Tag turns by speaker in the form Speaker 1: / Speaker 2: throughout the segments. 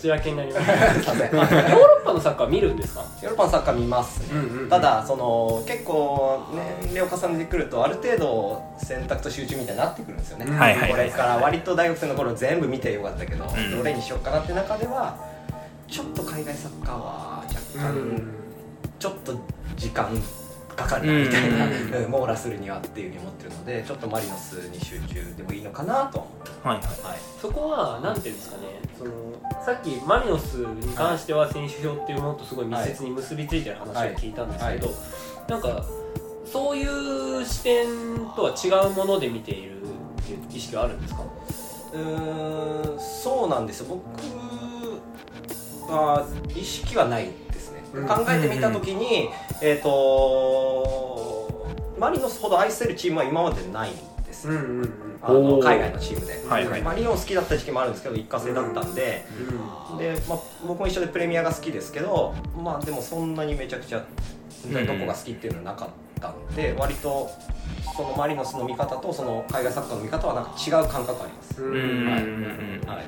Speaker 1: ちらけになります。ヨーロッパのサッカー見るんですか？
Speaker 2: ヨーロッパのサッカー見ますね、
Speaker 1: うんうんうん。
Speaker 2: ただその結構年齢を重ねてくるとある程度選択と集中みたいになってくるんですよね、
Speaker 1: うん。
Speaker 2: これから割と大学生の頃全部見てよかったけど、
Speaker 3: ん
Speaker 2: どれにしようかなって中ではちょっと海外サッカーは若干、ちょっと時間かかるなみたいな、
Speaker 1: うん
Speaker 2: うん網羅するにはっていうふうに思ってるのでちょっとマリノスに集中でもいいのかなとは思って
Speaker 3: はいはい。
Speaker 2: はい
Speaker 1: そこはなんていうんですかね。そのさっきマリノスに関しては選手表っていうものとすごい密接に結びついてる話を聞いたんですけど、
Speaker 2: は
Speaker 1: なんかそういう視点とは違うもので見ているっていう意識はあるんですか？
Speaker 2: うーんそうなんですよ。僕は意識はないですね、
Speaker 1: うん。
Speaker 2: 考えてみた時に、えっ、とマリノスほど愛せるチームは今までない。んです。よ、
Speaker 1: んうん
Speaker 2: あの海外のチームで、
Speaker 3: はいはい。
Speaker 2: マリノス好きだった時期もあるんですけど一過性だったんで、で、まあ、僕も一緒でプレミアが好きですけどまあでもそんなにめちゃくちゃ
Speaker 3: うん
Speaker 2: どこが好きっていうのはなかったんで、割とそのマリノスの見方とその海外サッカーの見方はなんか違う感覚あります、
Speaker 1: うん。
Speaker 3: うんうんうんうん。
Speaker 2: はい。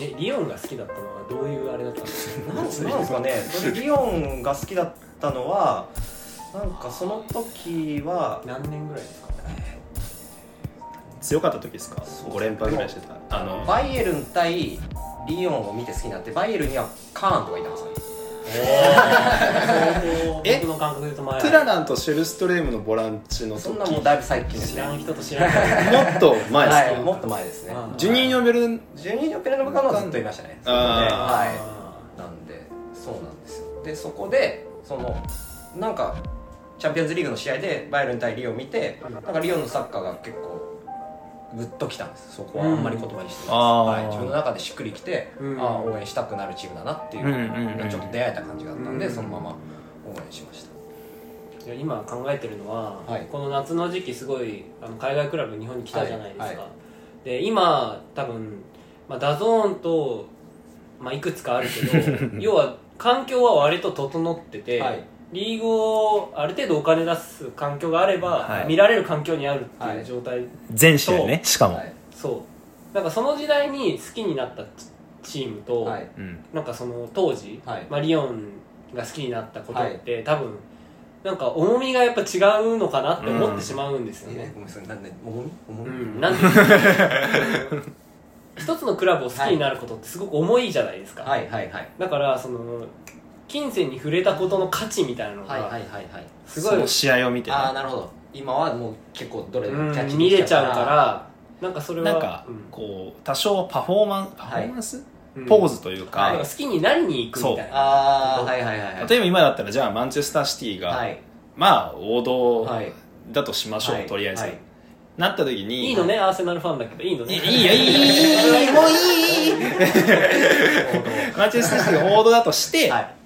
Speaker 1: えリオンが好きだったのはどういうあれだったんですか？
Speaker 2: なんですなんですかね。それリオンが好きだったのはなんかその時は
Speaker 1: 何年ぐらいですか？
Speaker 3: 強かった時ですか？
Speaker 2: そう
Speaker 3: 5連覇ぐらいしてた。あの
Speaker 2: バイエルン対リオンを見て好きになってバイエルンにはカーンとかいたんですよね。
Speaker 3: え？
Speaker 1: 僕の感覚で言うと前。
Speaker 3: トゥラランとシェルストレームのボランチの時。
Speaker 2: そんなもうだいぶ最近ですね。
Speaker 1: 知らん人と知らない
Speaker 3: もっと前ですか、
Speaker 2: はい、もっと前ですね。
Speaker 1: うん
Speaker 3: ジュニーニョベルン？
Speaker 2: ジュニーニョペレノブカノはずっといましたね。そこで
Speaker 3: あ
Speaker 2: はい。なんでそうなんですよ。でそこでそのなんかチャンピオンズリーグの試合でバイエルン対リオン見て
Speaker 1: うん
Speaker 2: なんかリオンのサッカーが結構グッときたんです。そこはあんまり言葉にしてないはい、自分の中でしっくりきて、
Speaker 1: うん。
Speaker 2: ああ応援したくなるチームだなっていう
Speaker 3: うんうんうん
Speaker 2: ちょっと出会えた感じがあったんで、
Speaker 1: うん
Speaker 2: そのまま応援しました。
Speaker 1: 今考えてるのは、
Speaker 2: はい。
Speaker 1: この夏の時期すごいあの海外クラブ日本に来たじゃないですか、
Speaker 2: はいはい。
Speaker 1: で今多分、まあ、 DAZN と、まあ、いくつかあるけど 要は環境は割と整ってて、
Speaker 2: はい
Speaker 1: リーグをある程度お金出す環境があれば、
Speaker 3: はい。
Speaker 1: 見られる環境にあるって
Speaker 2: はいいう
Speaker 1: 状態、
Speaker 3: 全試合ねしかも、
Speaker 2: はい
Speaker 1: そう。なんかその時代に好きになったチームと、
Speaker 2: はい。
Speaker 3: うん。
Speaker 1: なんかその当時、
Speaker 2: はい。
Speaker 1: まあ、リオンが好きになったことって、多分なんか重みがやっぱ違うのかなって思ってしまうんですよね。
Speaker 2: えー、ごめんなさい。なんで重み？重み、
Speaker 1: うん、なんていうの一つのクラブを好きになることってすごく重いじゃないですか、
Speaker 2: はいはいはい。
Speaker 1: だからその金銭に触れたことの価値みたいなのが
Speaker 2: はいはいはいはい。
Speaker 1: すごい、
Speaker 3: その試合を見てね。
Speaker 2: ああなるほど。今はもう結構どれも
Speaker 1: うん
Speaker 2: キャッチ
Speaker 1: 見れちゃうからなんかそれは
Speaker 3: なんか
Speaker 1: うん。
Speaker 3: こう多少パフォーマンパフォーマンス、
Speaker 1: うん。
Speaker 3: ポーズというか、
Speaker 1: なんか好きになりに行くみたいな。
Speaker 2: ああはいはいはいはい。
Speaker 3: 例えば今だったらじゃあマンチェスターシティが、
Speaker 2: はい。
Speaker 3: まあ王道
Speaker 2: はい。
Speaker 3: だとしましょう、
Speaker 2: はい。
Speaker 3: とりあえず、
Speaker 2: はい。
Speaker 3: なった時に
Speaker 1: いいのねアーセナルファンだけどいいのね。
Speaker 3: いいいいよいいいいいい。もういい。マンチェスターシティが王道だとして、
Speaker 2: はい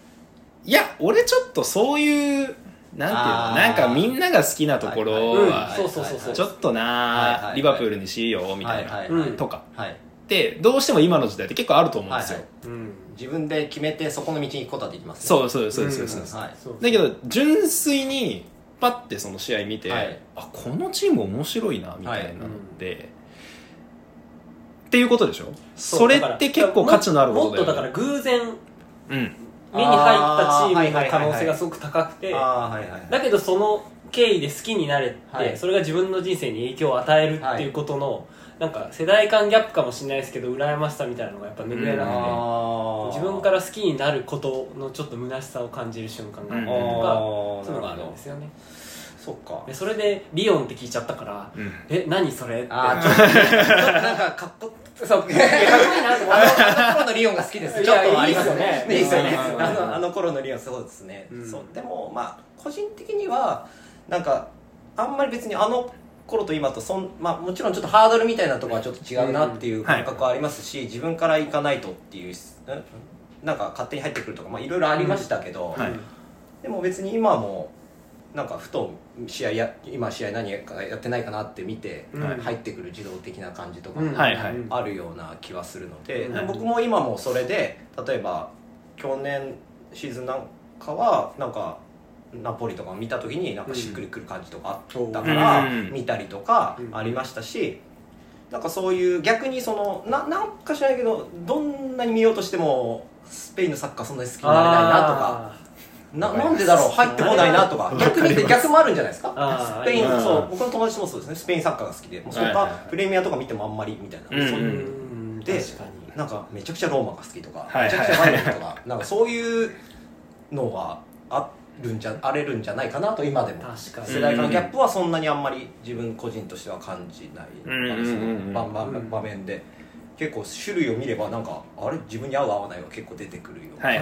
Speaker 3: いや俺ちょっとそういうなんていうのなんかみんなが好きなところ
Speaker 1: うん
Speaker 3: は、
Speaker 1: そうそうそうそう。
Speaker 3: ちょっとな、リバプールにしようみたいな、とか。
Speaker 2: はい。
Speaker 3: ってどうしても今の時代って結構あると思うんですよ、
Speaker 2: はい
Speaker 1: うん。
Speaker 2: 自分で決めてそこの道に行くことはできますね。
Speaker 3: そうそうそうそうそう。だけど純粋にパッてその試合見て、
Speaker 2: はい。
Speaker 3: あこのチーム面白いなみたいなのって、っていうことでしょ？それって結構価値のあることだよ、ね、
Speaker 1: もっとだから偶然
Speaker 3: うん
Speaker 1: 目に入ったチームの可能性がすごく高くてだけどその経緯で好きになれて、
Speaker 2: はい。
Speaker 1: それが自分の人生に影響を与えるっていうことの、なんか世代間ギャップかもしれないですけど羨ましさみたいなのがやっぱ拭えなくて、自分から好きになることのちょっと虚しさを感じる瞬間があったりとか、そういうのがあるんですよね。
Speaker 2: そっか。
Speaker 1: でそれでリオンって聞いちゃったから、
Speaker 3: うん。
Speaker 1: え何それって
Speaker 2: ちょっと なんかかっこ
Speaker 1: そう。かっこいいなと思
Speaker 2: あの頃のリオンが好きです。ちょっとあります
Speaker 1: よね。
Speaker 2: いいですよね。
Speaker 1: うん。
Speaker 2: あのあの頃のリオンそうですね、
Speaker 1: うん。
Speaker 2: そう。でもまあ個人的にはなんかあんまり別にあの頃と今とそん、まあ、もちろんちょっとハードルみたいなところはちょっと違うなっていう感覚はありますし、自分から行かないとっていううん？なんか勝手に入ってくるとかまあいろいろありましたけど、
Speaker 3: はい
Speaker 2: でも別に今もなんかふと試合や今試合何かやってないかなって見て、
Speaker 1: うん。
Speaker 2: 入ってくる自動的な感じとか
Speaker 1: うん。
Speaker 2: もあるような気はするので、
Speaker 1: うん。
Speaker 2: 僕も今もそれで例えば去年シーズンなんかはなんかナポリとかを見た時になんかしっくりくる感じとかあったから
Speaker 3: うん。
Speaker 2: 見たりとか
Speaker 1: うん。
Speaker 2: ありましたしなんかそういう逆にそのななんか知らないけどどんなに見ようとしてもスペインのサッカーそんなに好きになれないなとかななんでだろう入ってこないなとか。逆に逆もあるんじゃないですか？スペイン
Speaker 3: うん
Speaker 2: そう僕の友達もそうですね。スペインサッカーが好きでもうそれかプレミアとか見てもあんまりみたいな、
Speaker 3: うん
Speaker 2: そう
Speaker 1: う
Speaker 2: いうんでなんかめちゃくちゃローマが好きとか、
Speaker 3: はい
Speaker 2: めちゃくちゃバイエルンとかなんかそういうのはあるんじゃあれるんじゃないかなと今でも。
Speaker 1: 確かに。
Speaker 2: 世代間のギャップはそんなにあんまり自分個人としては感じない、場面で結構種類を見ればなんかあれ？自分に合う合わないは結構出てくるような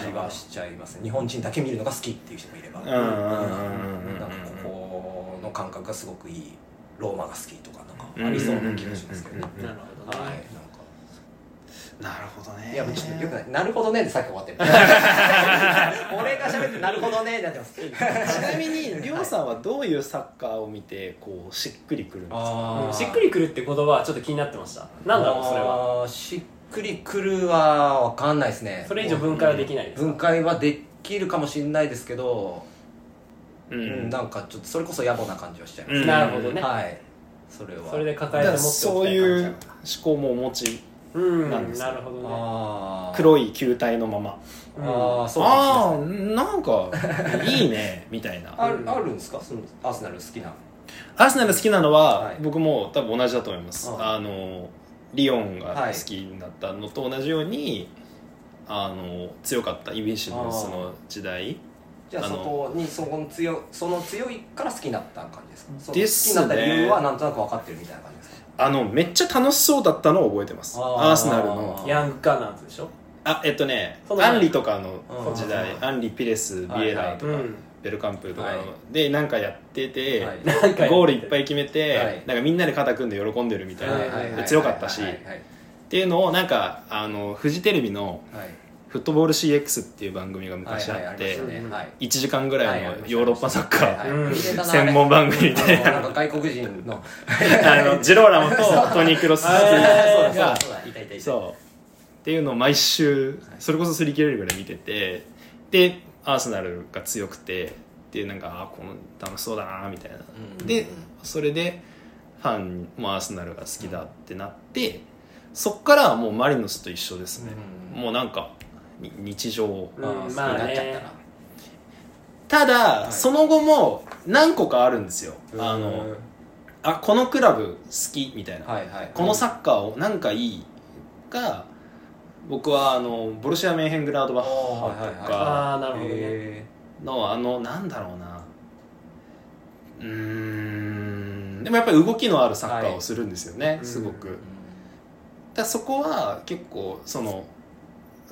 Speaker 2: 気がしちゃいますね。日本人だけ見るのが好きっていう人もいれば、なんかここの感覚がすごくいい。ローマが好きとかなんかありそうな気がしますけどね、
Speaker 3: うん
Speaker 1: なるほど
Speaker 2: はい。
Speaker 1: ね
Speaker 2: な
Speaker 3: るほどね。
Speaker 2: いやちょっとよくない。なるほどねでさっき終わってる。俺が喋ってなるほどねってなってます。
Speaker 3: ちなみにりょうさんはどういうサッカーを見てこうしっくりくるんですか？
Speaker 1: しっくりくるって言葉はちょっと気になってました。なんだろうそれは。
Speaker 2: しっくりくるは分かんないですね。
Speaker 1: それ以上分解はできないですか？
Speaker 2: 分解はできるかもしれないですけど、
Speaker 3: う
Speaker 2: うん
Speaker 3: ん
Speaker 2: なんかちょっとそれこそ野暮な感じはしちゃいます、
Speaker 3: うん。
Speaker 1: なるほどね。
Speaker 2: はい。それは。
Speaker 1: それで抱えて持って
Speaker 3: そういう思考もお持ち。
Speaker 1: うん
Speaker 3: なんですよ。
Speaker 1: なるほどね。
Speaker 2: あー。
Speaker 3: 黒い球体のまま。
Speaker 2: あーそうか
Speaker 3: あ
Speaker 2: もしれない。
Speaker 3: あなんかいいね みたいな。
Speaker 2: あるあるんですか？そのアーセナル好きな。
Speaker 3: アーセナル好きなのは、
Speaker 2: はい。
Speaker 3: 僕も多分同じだと思います、
Speaker 2: あ
Speaker 3: あのリオンが好きになったのと同じように、あの強かったイビシブスの時代。
Speaker 2: じゃあそ
Speaker 3: あの
Speaker 2: こにそこの強いその強いから好きになった感じですか？その
Speaker 3: ですね。
Speaker 2: 好きになった理由はなんとなく分かってるみたいな感じですか？
Speaker 3: あのめっちゃ楽しそうだったのを覚えてます。
Speaker 2: あー。
Speaker 3: アーセナルの。
Speaker 1: ヤングガナーズでしょ？
Speaker 3: あえっとね
Speaker 1: その前
Speaker 3: アンリとかの時代。
Speaker 2: うん。
Speaker 3: アンリピレスビエラとか、
Speaker 1: うん。
Speaker 3: ベルカンプとかの、
Speaker 2: はい。
Speaker 3: でなんかやってて、
Speaker 2: はい。
Speaker 1: なんか
Speaker 3: ゴールいっぱい決めて、
Speaker 2: はい。
Speaker 3: なんかみんなで肩組んで喜んでるみたいな、
Speaker 1: はいはいはい
Speaker 3: で強かったし、
Speaker 2: はいはい
Speaker 3: っていうのをなんかあのフジテレビの
Speaker 2: はい「
Speaker 3: フットボール CX」っていう番組が昔あって、
Speaker 2: はいはいありましたね。はい。
Speaker 3: 1時間ぐらいのヨーロッパサッカー、専門番組みたい。な
Speaker 2: あのなんか外国人の
Speaker 3: あのジローラモとトニー・クロスが
Speaker 2: そう
Speaker 3: ってい。うのを毎週それこそ擦り切れるぐらい。見ててでアーセナルが強くてでなんかあーこの楽しそうだなみたい。な、
Speaker 2: うん
Speaker 3: でそれでファンもアーセナルが好きだってなって、そっからはもうマリノスと一緒ですね、
Speaker 2: うん
Speaker 3: もうなんかに日常
Speaker 2: に
Speaker 1: まあ
Speaker 2: なっちゃった
Speaker 1: ね
Speaker 2: ら
Speaker 3: ただ、
Speaker 2: い。
Speaker 3: その後も何個かあるんですよ。あの
Speaker 2: うん。
Speaker 3: あこのクラブ好きみたいな、
Speaker 2: はいはい
Speaker 3: このサッカーをなんかいいが僕はあのボルシア・メンヘングラードバッハとか
Speaker 1: ああなるほどね。
Speaker 2: へ
Speaker 3: のあのなんだろうな。うーん。でもやっぱり動きのあるサッカーをするんですよね、
Speaker 1: い。
Speaker 3: すごく、
Speaker 1: う
Speaker 3: だそこは結構その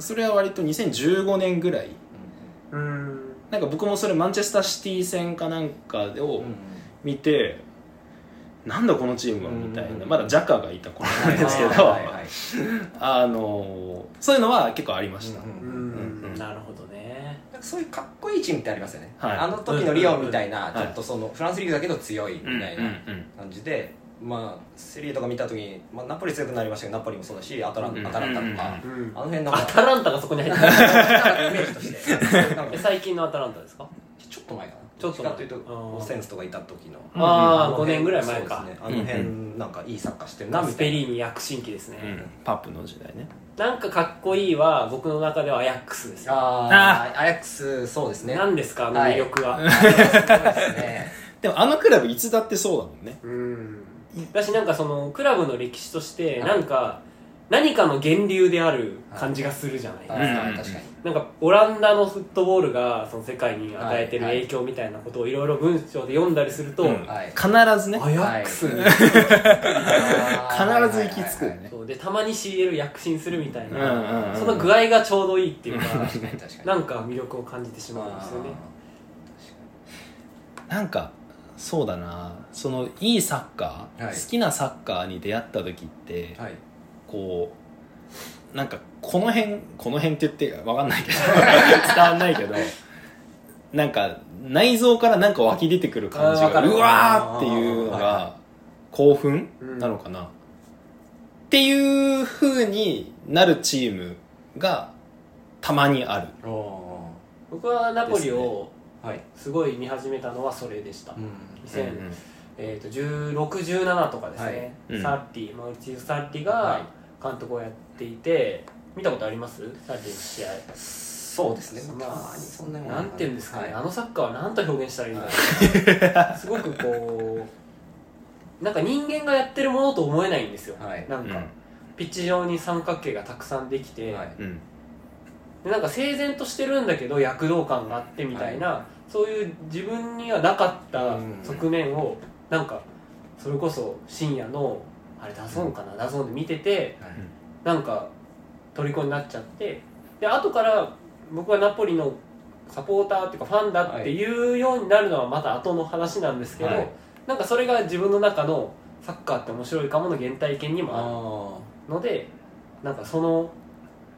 Speaker 3: それは割と2015年ぐらい。
Speaker 1: うん。
Speaker 3: なんか僕もそれマンチェスターシティ戦かなんかを見て、なんだこのチームはみたいな、
Speaker 2: うん。
Speaker 3: まだジャカがいた頃なんですけど、
Speaker 2: はいはいはい
Speaker 3: あのそういうのは結構ありました、
Speaker 2: うん。
Speaker 1: う
Speaker 3: うん。
Speaker 1: んなるほどね。
Speaker 2: そういうかっこいいチームってありますよね、
Speaker 3: はい。
Speaker 2: あの時のリオンみたいな、
Speaker 3: うん
Speaker 2: ちょっとそのフランスリーグだけど強いみたいな
Speaker 3: うんうんうん。
Speaker 2: 感じで、まあセリエとか見た時に、まあ、ナポリ強くなりましたけどナポリもそうだしアトラン
Speaker 3: うん。
Speaker 2: アタランタとか、
Speaker 1: うん。
Speaker 2: あの辺なん
Speaker 1: ア
Speaker 2: か
Speaker 1: タランタがそこに入ってる。
Speaker 2: イメージとして。
Speaker 1: 最近のアタランタですか？
Speaker 2: ちょっと前かな。
Speaker 1: ちょっと
Speaker 2: かというとセンスとかいた時の。
Speaker 3: うん
Speaker 1: ああ5
Speaker 2: の辺
Speaker 1: 年ぐらい前か。
Speaker 2: そうですね。あの辺、
Speaker 3: うん
Speaker 2: なんかいいサッカーしてるな
Speaker 1: ガスペ
Speaker 2: みたいな。
Speaker 1: リーニ躍進期ですね、
Speaker 3: うん。パップの時代ね。
Speaker 1: なんかかっこいいは僕の中ではアヤックスですね
Speaker 2: ああアヤックスそうですね。
Speaker 1: 何ですか？あの魅力は、
Speaker 2: そうですね。
Speaker 3: でもあのクラブいつだってそうだもんね。
Speaker 1: うんだしなん。かそのクラブの歴史としてなん。か何かの源流である感じがするじゃないですか、
Speaker 2: はい確かに
Speaker 1: なん。かオランダのフットボールがその世界に与えてる影響みたいなことをいろいろ文章で読ん。だりすると、
Speaker 3: うん。
Speaker 2: はい
Speaker 3: 必ずね
Speaker 1: アヤックスに、
Speaker 3: 必ず行き着くね
Speaker 1: そうでたまに CL 躍進するみたいなその具合がちょうどいいっていうかなん。か魅力を感じてしまうん。ですよね
Speaker 3: なん。かそうだな。そのいいサッカー、
Speaker 2: はい。
Speaker 3: 好きなサッカーに出会った時って、
Speaker 2: はい。
Speaker 3: こうなんかこの辺この辺って言ってわかんないけど 伝わんないけどなんか内臓からなんか湧き出てくる感じ
Speaker 1: あーわかる。
Speaker 3: がうわーっていうの
Speaker 2: は
Speaker 3: が興奮
Speaker 1: うん
Speaker 3: なのかな、っていう風になるチームがたまにある。
Speaker 2: お
Speaker 1: 僕はナポリを
Speaker 2: ーはい。
Speaker 1: すごい見始めたのはそれでした、
Speaker 2: うん
Speaker 1: 2000
Speaker 3: うん。
Speaker 1: えー、と1617とかですね、
Speaker 3: はい。うん。
Speaker 1: サッティマルチーズ・サッティ
Speaker 2: は
Speaker 1: が
Speaker 2: い。
Speaker 1: 監督をやっていて見たことあります？サッティの試合。
Speaker 2: そうですね。
Speaker 1: まあ
Speaker 2: そんなも
Speaker 1: なんていうんですかね、
Speaker 2: はい。
Speaker 1: あのサッカーは何と表現したらいいんだろうすごくこうなんか人間がやってるものと思えないんですよ、
Speaker 2: はい。
Speaker 1: なんか、ピッチ上に三角形がたくさんできて、
Speaker 2: はい。
Speaker 3: うん
Speaker 1: でなんか整然としてるんだけど躍動感があってみたいな、そういう自分にはなかった側面をなんかそれこそ深夜のあれ DAZN かな、 DAZN で見てて
Speaker 2: はい。
Speaker 1: なんか虜になっちゃってで後から僕はナポリのサポーターっていうかファンだってい。うようになるのはまた後の話なんですけど、
Speaker 2: はい。
Speaker 1: なんかそれが自分の中のサッカーって面白いかもの原体験にもある
Speaker 2: あ
Speaker 1: のでなんかその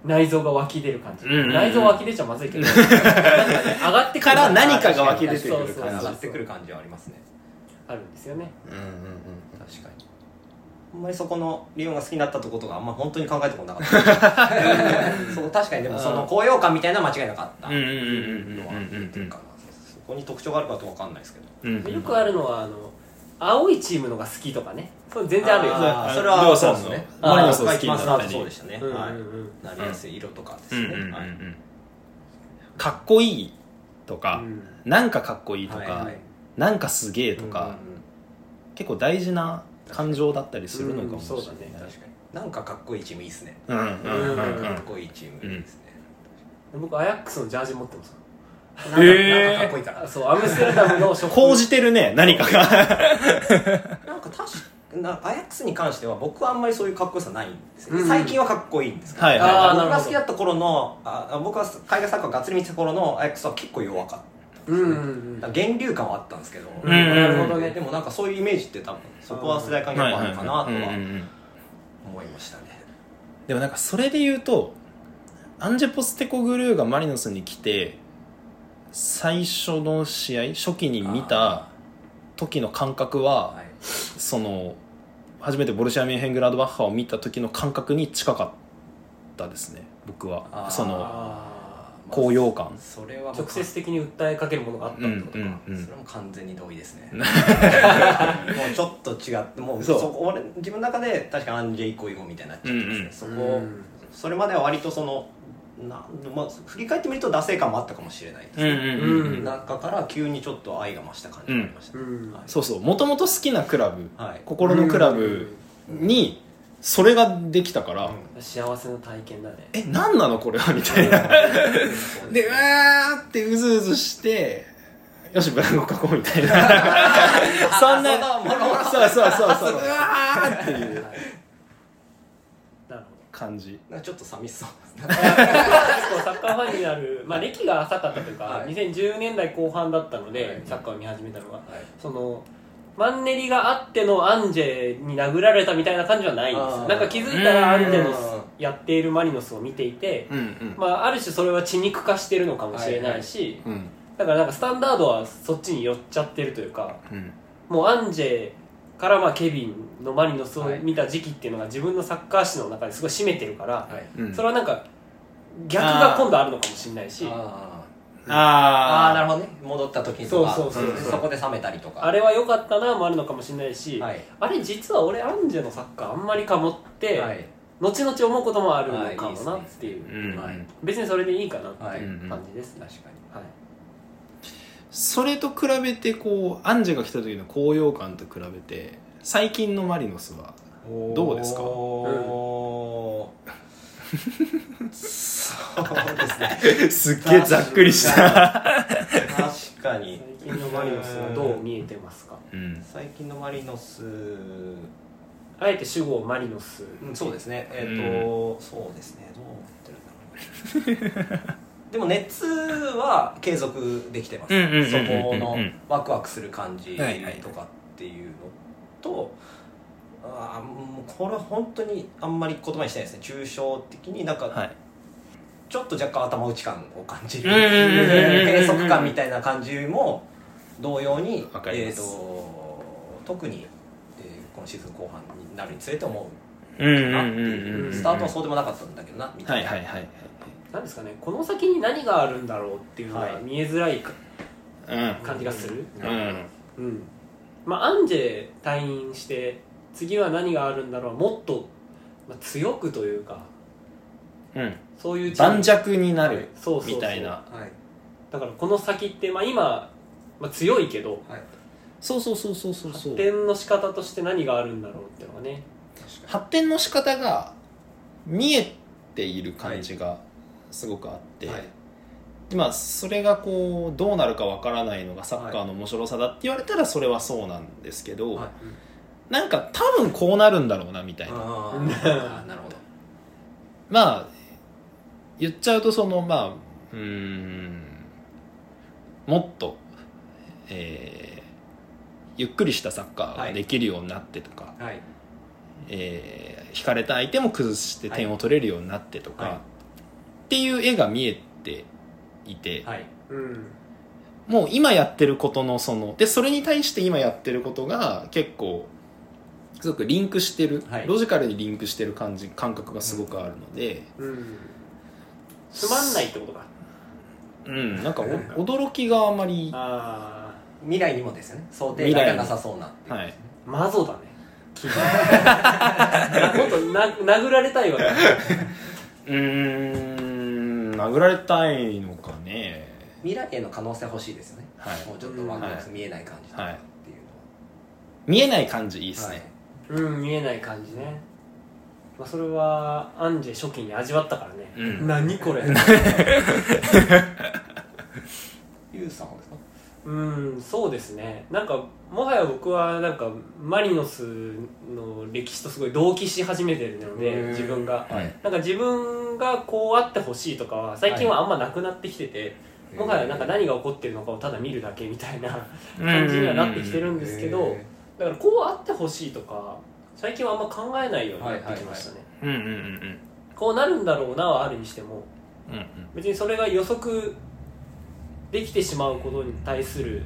Speaker 1: 内臓が湧き出る感じ、
Speaker 3: うんうんうん。
Speaker 1: 内臓湧き出ちゃまずいけど。なんかね上がってくる
Speaker 3: から何かが湧き出てくる
Speaker 1: そうそう
Speaker 2: あ
Speaker 3: 感じ
Speaker 2: 上がってくる感じはありますね。
Speaker 1: あるんですよね。
Speaker 3: うんうん
Speaker 2: 確かに。あんまりそこのリオンが好きになったとことかあんま本当に考えたことなかった。そう確かにでもその高揚感みたいなのは間違いなかった。
Speaker 3: うんうんうんうんうん
Speaker 2: のは出てるかなそこに特徴があるかと分かんないですけど。
Speaker 3: うん。うん
Speaker 1: でよくあるのはあの青いチームのが好きとかねそう全然あるよ。
Speaker 2: あー。
Speaker 3: あ
Speaker 2: それは
Speaker 3: りょうさんの。
Speaker 2: そうですね。
Speaker 3: マリノス
Speaker 2: 僕が
Speaker 3: 好きになった
Speaker 2: そうでしたね。
Speaker 1: うんうんうん。
Speaker 2: はい。なりやすい色とかですね。
Speaker 3: うんうんうんうん。
Speaker 2: はい。
Speaker 3: かっこいいとか、
Speaker 1: うん。
Speaker 3: なんかかっこいいとか、
Speaker 2: はいはい。
Speaker 3: なんかすげえとか、結構大事な感情だったりするのかもしれない、
Speaker 1: うんそうだね。
Speaker 2: 確かに。なんかかっこいいチームいいっすね。
Speaker 3: うんうんうんうん。
Speaker 2: かっこいいチームいいですね。
Speaker 1: 僕アヤックスのジャージ持ってます。
Speaker 2: なんか
Speaker 3: へー
Speaker 2: なんかかっこいいから。
Speaker 1: あそうアムステルダムのショップ
Speaker 3: 講じてるね何かが。
Speaker 2: なんか確かなアヤックスに関しては僕はあんまりそういうかっこよさないんですよ。ね、
Speaker 1: うん。
Speaker 2: 最近はかっこいいんですけど、
Speaker 3: はい
Speaker 2: 僕が好きだった頃のあ僕は海外サッカーがっつり見てた頃のアヤックスは結構弱かった
Speaker 1: うんうんうん。
Speaker 2: だから源流感はあったんですけど、
Speaker 1: うんなるほどね
Speaker 2: でもなんかそういうイメージって多分そこは世代関係もあるのかなとは思いましたね。
Speaker 3: でもなんかそれで言うとアンジェ・ポステコグルーがマリノスに来て最初の試合初期に見た時の感覚は
Speaker 2: はい。
Speaker 3: その初めてボルシア・ミュンヘングラードバッハを見た時の感覚に近かったですね僕は。その
Speaker 1: あ
Speaker 3: 高揚感。
Speaker 2: それは
Speaker 1: ー直接的に訴えかけるものがあったってことか、
Speaker 3: うんうんうん。
Speaker 2: それも完全に同意ですね。もうちょっと違ってもう
Speaker 3: そ
Speaker 2: そうこ俺自分の中で確かアンジェ以降以後みたいになっちゃってますね、そこ、
Speaker 1: うん。
Speaker 2: それまでは割とそのな、まあ、振り返ってみると惰性感もあったかもしれないですね、
Speaker 3: うんうんうんうん。
Speaker 2: 中から急にちょっと愛が増した感じがありましたね、
Speaker 1: うん。
Speaker 2: はい。
Speaker 3: そうそう。もともと好きなクラブ
Speaker 2: はい。
Speaker 3: 心のクラブにそれができたから、
Speaker 2: うん。
Speaker 1: 幸せな体験だね。
Speaker 3: え何なの？これは？みたいな。でうわーってうずうずしてよしブランコ書こうみたいな。そんな
Speaker 2: あそう
Speaker 3: そう。そうそうそう。うわーっていう感じ。
Speaker 2: なんかちょっと寂しそうですね。
Speaker 1: 結構サッカーファンになる、まあ、歴が浅かったというか、
Speaker 2: はい。
Speaker 1: 2010年代後半だったので、
Speaker 2: はい。
Speaker 1: サッカーを見始めたのが
Speaker 2: はい。
Speaker 1: そのマンネリがあってのアンジェに殴られたみたいな感じはないんです。なんか気づいたらアンジェの
Speaker 2: うん
Speaker 1: やっているマリノスを見ていて、
Speaker 3: うん。うん
Speaker 1: まあ、ある種それは血肉化してるのかもしれないし、
Speaker 3: うん。
Speaker 1: だからなんかスタンダードはそっちに寄っちゃってるというか
Speaker 3: うん。
Speaker 1: もうアンジェからまあケビンのマリノスを見た時期っていうのが自分のサッカー史の中ですごい占めてるから、
Speaker 2: はい。
Speaker 3: うん。
Speaker 1: それはなんか逆が今度あるのかもしれないし。
Speaker 2: あー。
Speaker 3: あ
Speaker 2: あーなるほどね。戻った時にとか。
Speaker 1: そうそうそう
Speaker 2: う。ん。そこで冷めたりとか。
Speaker 1: あれは良かったなもあるのかもしれないし、
Speaker 2: はい。
Speaker 1: あれ実は俺アンジェのサッカーあんまりかもって、
Speaker 2: はい。
Speaker 1: 後々思うこともあるのかもなっていう、
Speaker 3: うん
Speaker 2: はい
Speaker 1: 別にそれでいいかなって
Speaker 2: はい。
Speaker 1: いう感じですね、
Speaker 2: 確かに。
Speaker 1: はい
Speaker 3: それと比べてこうアンジェが来た時の高揚感と比べて最近のマリノスはどうですか？
Speaker 2: おーそうですね。
Speaker 3: すっげえざっくりした、
Speaker 2: 確かに。
Speaker 1: 最近のマリノスはどう見えてますか？
Speaker 3: うん、
Speaker 2: 最近のマリノス
Speaker 1: あえて主語マリノス
Speaker 2: う。んそうですね。えっ、と、そうですね。どう思ってるんだろうでも熱は継続できてます。そこのワクワクする感じとかっていうのと、あーもうこれは本当にあんまり言葉にしてないですね。抽象的になんか、
Speaker 3: はい。
Speaker 2: ちょっと若干頭打ち感を感じる。閉塞感みたいな感じも同様にえー、と特に、えーこのシーズン後半になるにつれて思う
Speaker 3: う。んうん
Speaker 2: なって
Speaker 3: うん
Speaker 2: いう
Speaker 3: うん。
Speaker 2: スタートはそうでもなかったんだけどなみたいな、
Speaker 3: はいはいはい
Speaker 1: なんですかねこの先に何があるんだろうっていうのが
Speaker 2: はい。
Speaker 1: 見えづらい感じがする、
Speaker 3: うん。
Speaker 1: まあアンジェ退院して次は何があるんだろうもっと、まあ、強くというか
Speaker 3: うん。
Speaker 1: そういう
Speaker 3: 盤石になる
Speaker 1: そうそうそう。
Speaker 3: みたいな。
Speaker 2: はい。
Speaker 1: だからこの先って、まあ、今、まあ、強いけど
Speaker 2: はい。
Speaker 3: そうそうそうそうそうそう。
Speaker 1: 発展の仕方として何があるんだろうっていうのがね。
Speaker 2: 確か
Speaker 3: 発展の仕方が見えている感じがすごくあって、
Speaker 2: にはい。
Speaker 3: でまあそれがこうどうなるかわからないのがサッカーの面白さだって言われたらそれはそうなんですけど、
Speaker 2: はい。
Speaker 3: なんか多分こうなるんだろうなみたいな。
Speaker 2: なるほど。
Speaker 3: まあ言っちゃうとそのまあうーんもっと、えーゆっくりしたサッカーができるようになってとか、
Speaker 2: はい。
Speaker 3: えー引かれた相手も崩して点を取れるようになってとか、
Speaker 2: はい
Speaker 3: っていう絵が見えていて、
Speaker 2: はい。
Speaker 1: うん
Speaker 3: もう今やってることのそのでそれに対して今やってることが結構すごくリンクしてる、
Speaker 2: はい。
Speaker 3: ロジカルにリンクしてる感じ感覚がすごくあるので、
Speaker 1: うん。つまんないってことか。
Speaker 3: うん、なんかお驚きがあまり、は
Speaker 1: あ
Speaker 2: 未来にもですよね。想定外がなさそうなっていう。
Speaker 3: い、
Speaker 1: あマゾだね。君 もっとな殴られたいわ。け
Speaker 3: うーん殴られたいのかね。
Speaker 2: 未来への可能性欲しいですよね。
Speaker 3: はい。
Speaker 2: もうちょっとワクワク見えない感じとか
Speaker 3: はい
Speaker 2: っていう
Speaker 3: 見えない感じいいで
Speaker 2: のは
Speaker 3: すね、
Speaker 1: うん見えない感じね、まあ、それはアンジェ初期に味わったからね、
Speaker 3: うん。
Speaker 1: 何これ。
Speaker 2: ユウさんはですか？
Speaker 1: うんそうですね。なんかもはや僕はなんかマリノスの歴史とすごい同期し始めてるので自分が。
Speaker 3: はい。
Speaker 1: なんか自分がこうあってほしいとかは最近はあんまなくなってきてて、もはやなんか何が起こってるのかをただ見るだけみたいな感じにはなってきてるんですけど
Speaker 2: へ
Speaker 1: だからこうあってほしいとか最近はあんま考えないようになってきましたね、
Speaker 3: うんうんうんうん
Speaker 1: こうなるんだろうなはあるにしても
Speaker 3: うんうん
Speaker 1: 別にそれが予測できてしまうことに対するうーん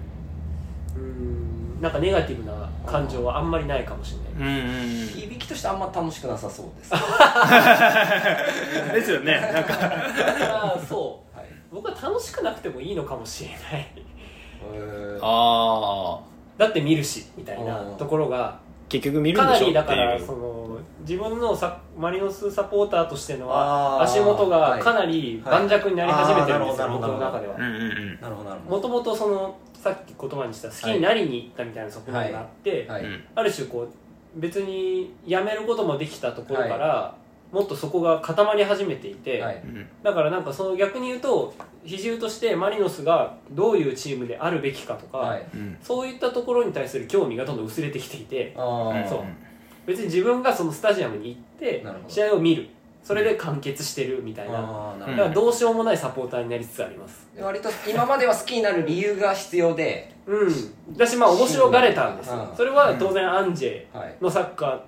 Speaker 1: なんかネガティブな感情はあんまりないかもしれない。
Speaker 3: うんうんうん。
Speaker 2: ー響きとしてあんま楽しくなさそうです。
Speaker 3: ですよねなんか。
Speaker 1: だからそう。
Speaker 2: はい。
Speaker 1: 僕は楽しくなくてもいいのかもしれない。
Speaker 2: えー。
Speaker 3: ああ
Speaker 1: だって見るしみたいなところが
Speaker 3: 結局見る
Speaker 1: かな
Speaker 3: んでしょ？って
Speaker 1: りだからその自分のさマリノスサポーターとしての足元が
Speaker 2: はい。
Speaker 1: かなり盤石になり始めてるんですよ、
Speaker 2: はいあーなるほど
Speaker 1: 僕の中では。
Speaker 3: うんうんうん。
Speaker 2: なるほどなるほ
Speaker 1: もともとそのさっき言葉にした好きになりに行ったみたいな側面があって、
Speaker 2: どはい。
Speaker 3: うん
Speaker 1: ある種こう別にやめることもできたところから、もっとそこが固まり始めていて、だからなんかその逆に言うと比重としてマリノスがどういうチームであるべきかとか、そういったところに対する興味がどんどん薄れてきていてそう。別に自分がそのスタジアムに行って試合を見るそれで完結してるみたいな、だからど。うしようもないサポーターになりつつあります。
Speaker 2: ど割と今までは好きになる理由が必要で。
Speaker 1: うん。私まあ面白がれたんですそれは当然アンジェ
Speaker 2: はい
Speaker 1: のサッカー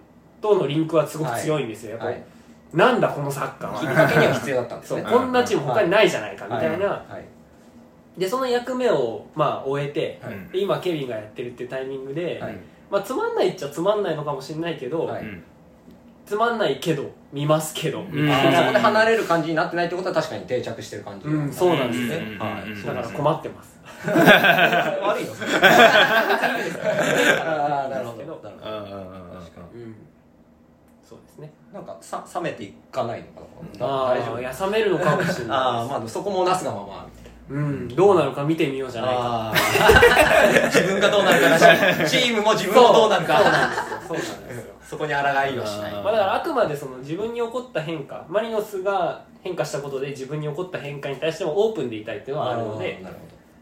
Speaker 1: とのリンクはすごく強いんですよ、やっぱなんだこのサッカー
Speaker 2: きっ
Speaker 1: は
Speaker 2: かけには必要だったんですね。
Speaker 1: こんなチーム他にないじゃないかみたいな、
Speaker 2: はい。
Speaker 1: でその役目をまあ終えて、
Speaker 2: はい。
Speaker 1: で今ケビンがやってるっていうタイミングで、
Speaker 2: はい。
Speaker 1: まあ、つまんないっちゃつまんないのかもしれないけど、
Speaker 2: はい。
Speaker 3: うん
Speaker 1: つまんないけど見ますけど、
Speaker 3: うん。
Speaker 2: あーそこで離れる感じになってないってことは確かに定着してる感じ
Speaker 1: うんそうなんですね。
Speaker 2: はい。
Speaker 1: だから困ってます。
Speaker 2: 悪いの？あーなるほどなるほど。確かに
Speaker 1: うん。そうですね。
Speaker 2: なんかさ冷めていかないのかな？
Speaker 1: あ
Speaker 2: 大丈夫？
Speaker 1: あいや冷めるのかもしれ
Speaker 2: ああ
Speaker 1: ない
Speaker 2: まあそこもなすがまま
Speaker 1: うんどうなるか見てみようじゃないか。
Speaker 2: 自分がどうなるかだし チームも自分もどうなるか。
Speaker 1: そうなんですよ。そうなんですよ
Speaker 2: そこに抗いをしない。
Speaker 3: あー
Speaker 1: まあ、だからあくまでその自分に起こった変化マリノスが変化したことで自分に起こった変化に対してもオープンでいたいっていうのはあるので
Speaker 2: なる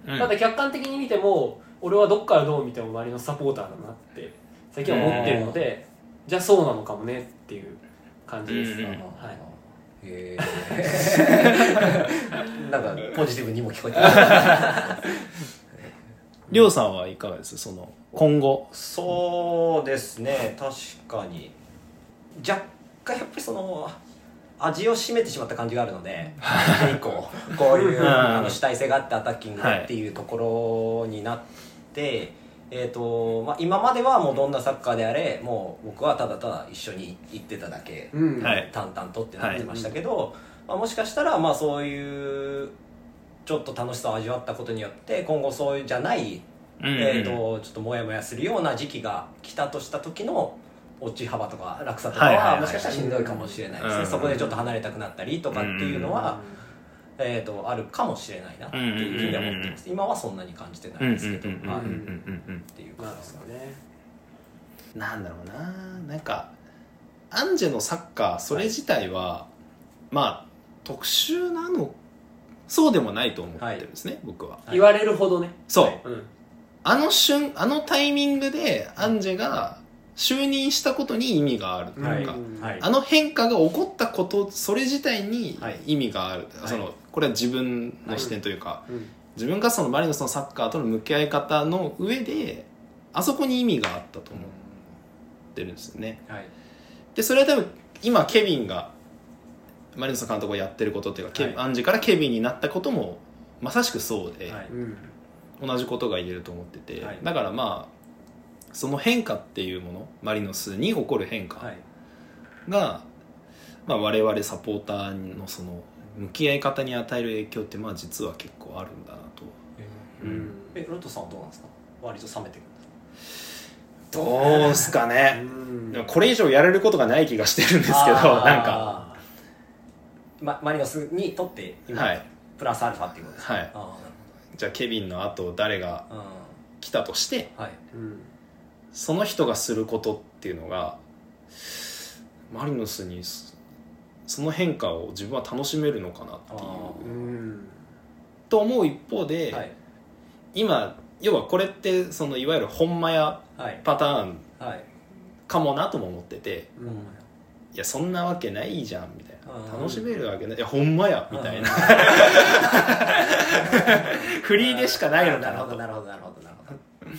Speaker 2: ほ
Speaker 3: うん。
Speaker 1: ただ客観的に見ても俺はどっからどう見てもマリノスサポーターだなって最近は思ってるのでじゃあそうなのかもねっていう感じです、
Speaker 3: うんうん
Speaker 1: はい。
Speaker 2: へえ なんかポジティブにも聞こえて
Speaker 3: りょうさんはいかがです？その今後。
Speaker 2: そうですね。確かに。若干やっぱりその味を占めてしまった感じがあるので 以降こういう
Speaker 3: うん。
Speaker 2: あの主体性があってアタッキングっていうところになって、えーとまあ、今まではもうどんなサッカーであれもう僕はただただ一緒に行ってただけ
Speaker 1: うん。
Speaker 3: はい。
Speaker 2: 淡々とってなってましたけど、まあ、もしかしたらまあそういうちょっと楽しさを味わったことによって今後そういうじゃないえー、とちょっとモヤモヤするような時期が来たとした時の落ち幅とか落差とか
Speaker 3: はいはいはい
Speaker 2: はもしかしたらしんどいかもしれないですね、
Speaker 3: うん
Speaker 2: そこでちょっと離れたくなったりとかっていうのは、えー、とあるかもしれないなっていうふうには思ってます。今はそんなに感じてないですけど、はい、っ
Speaker 3: うんうんうんうん。
Speaker 2: ていう感じですかね。
Speaker 3: なんだろうな。なんかアンジェのサッカーそれ自体は、まあ特殊なのそうでもないと思ってるんですね、僕は。
Speaker 2: はい。
Speaker 1: 言われるほどね。
Speaker 3: そう、
Speaker 2: はい。
Speaker 1: うん。
Speaker 3: あの瞬あのタイミングでアンジェが就任したことに意味があるというか、
Speaker 1: うん。
Speaker 2: はい。
Speaker 3: あの変化が起こったことそれ自体に
Speaker 2: はい。
Speaker 3: 意味がある、
Speaker 2: はい。
Speaker 3: そのこれは自分の視点というか、
Speaker 1: うん。
Speaker 3: 自分がそのマリノスのサッカーとの向き合い方の上であそこに意味があったと思ってるんですよね。
Speaker 2: はい。
Speaker 3: でそれは多分今ケビンがマリノスの監督がやってることっていうか、ケ
Speaker 2: はい
Speaker 3: アンジェからケビンになったこともまさしくそうで、
Speaker 2: はい
Speaker 1: うん。
Speaker 3: 同じことが言えると思ってて、
Speaker 2: はい
Speaker 3: だからまあその変化っていうものマリノスに起こる変化
Speaker 2: はい
Speaker 3: が、まあ、我々サポーターのその向き合い方に与える影響ってまあ実は結構あるんだなと。
Speaker 1: うん。
Speaker 2: えロットさんはどうなんですか？割と冷めてる
Speaker 3: どうすか
Speaker 1: う
Speaker 3: ね
Speaker 1: ん。
Speaker 3: でもこれ以上やれることがない気がしてるんですけどなんか
Speaker 2: ま、マリノスにとって今、
Speaker 3: はい。
Speaker 2: プラスアルファっていうことですか？
Speaker 3: はい。
Speaker 2: あ
Speaker 3: じゃあケビンの後誰が来たとして
Speaker 2: はい。
Speaker 1: うん。
Speaker 3: その人がすることっていうのがマリノスにそその変化を自分は楽しめるのかなっていう。
Speaker 2: あ
Speaker 1: うん。
Speaker 3: と思う一方で、
Speaker 2: はい。
Speaker 3: 今要はこれってそのいわゆる本間や
Speaker 2: はい。
Speaker 3: パターン
Speaker 2: はい。
Speaker 3: かもなとも思ってて
Speaker 1: うん
Speaker 3: いやそんなわけないじゃんみたい
Speaker 2: うん
Speaker 3: な楽しめるわけないいやほんまやみたいな。フリーでしかないのかなと。っ
Speaker 2: なるほどなるほどなるほどなるほど。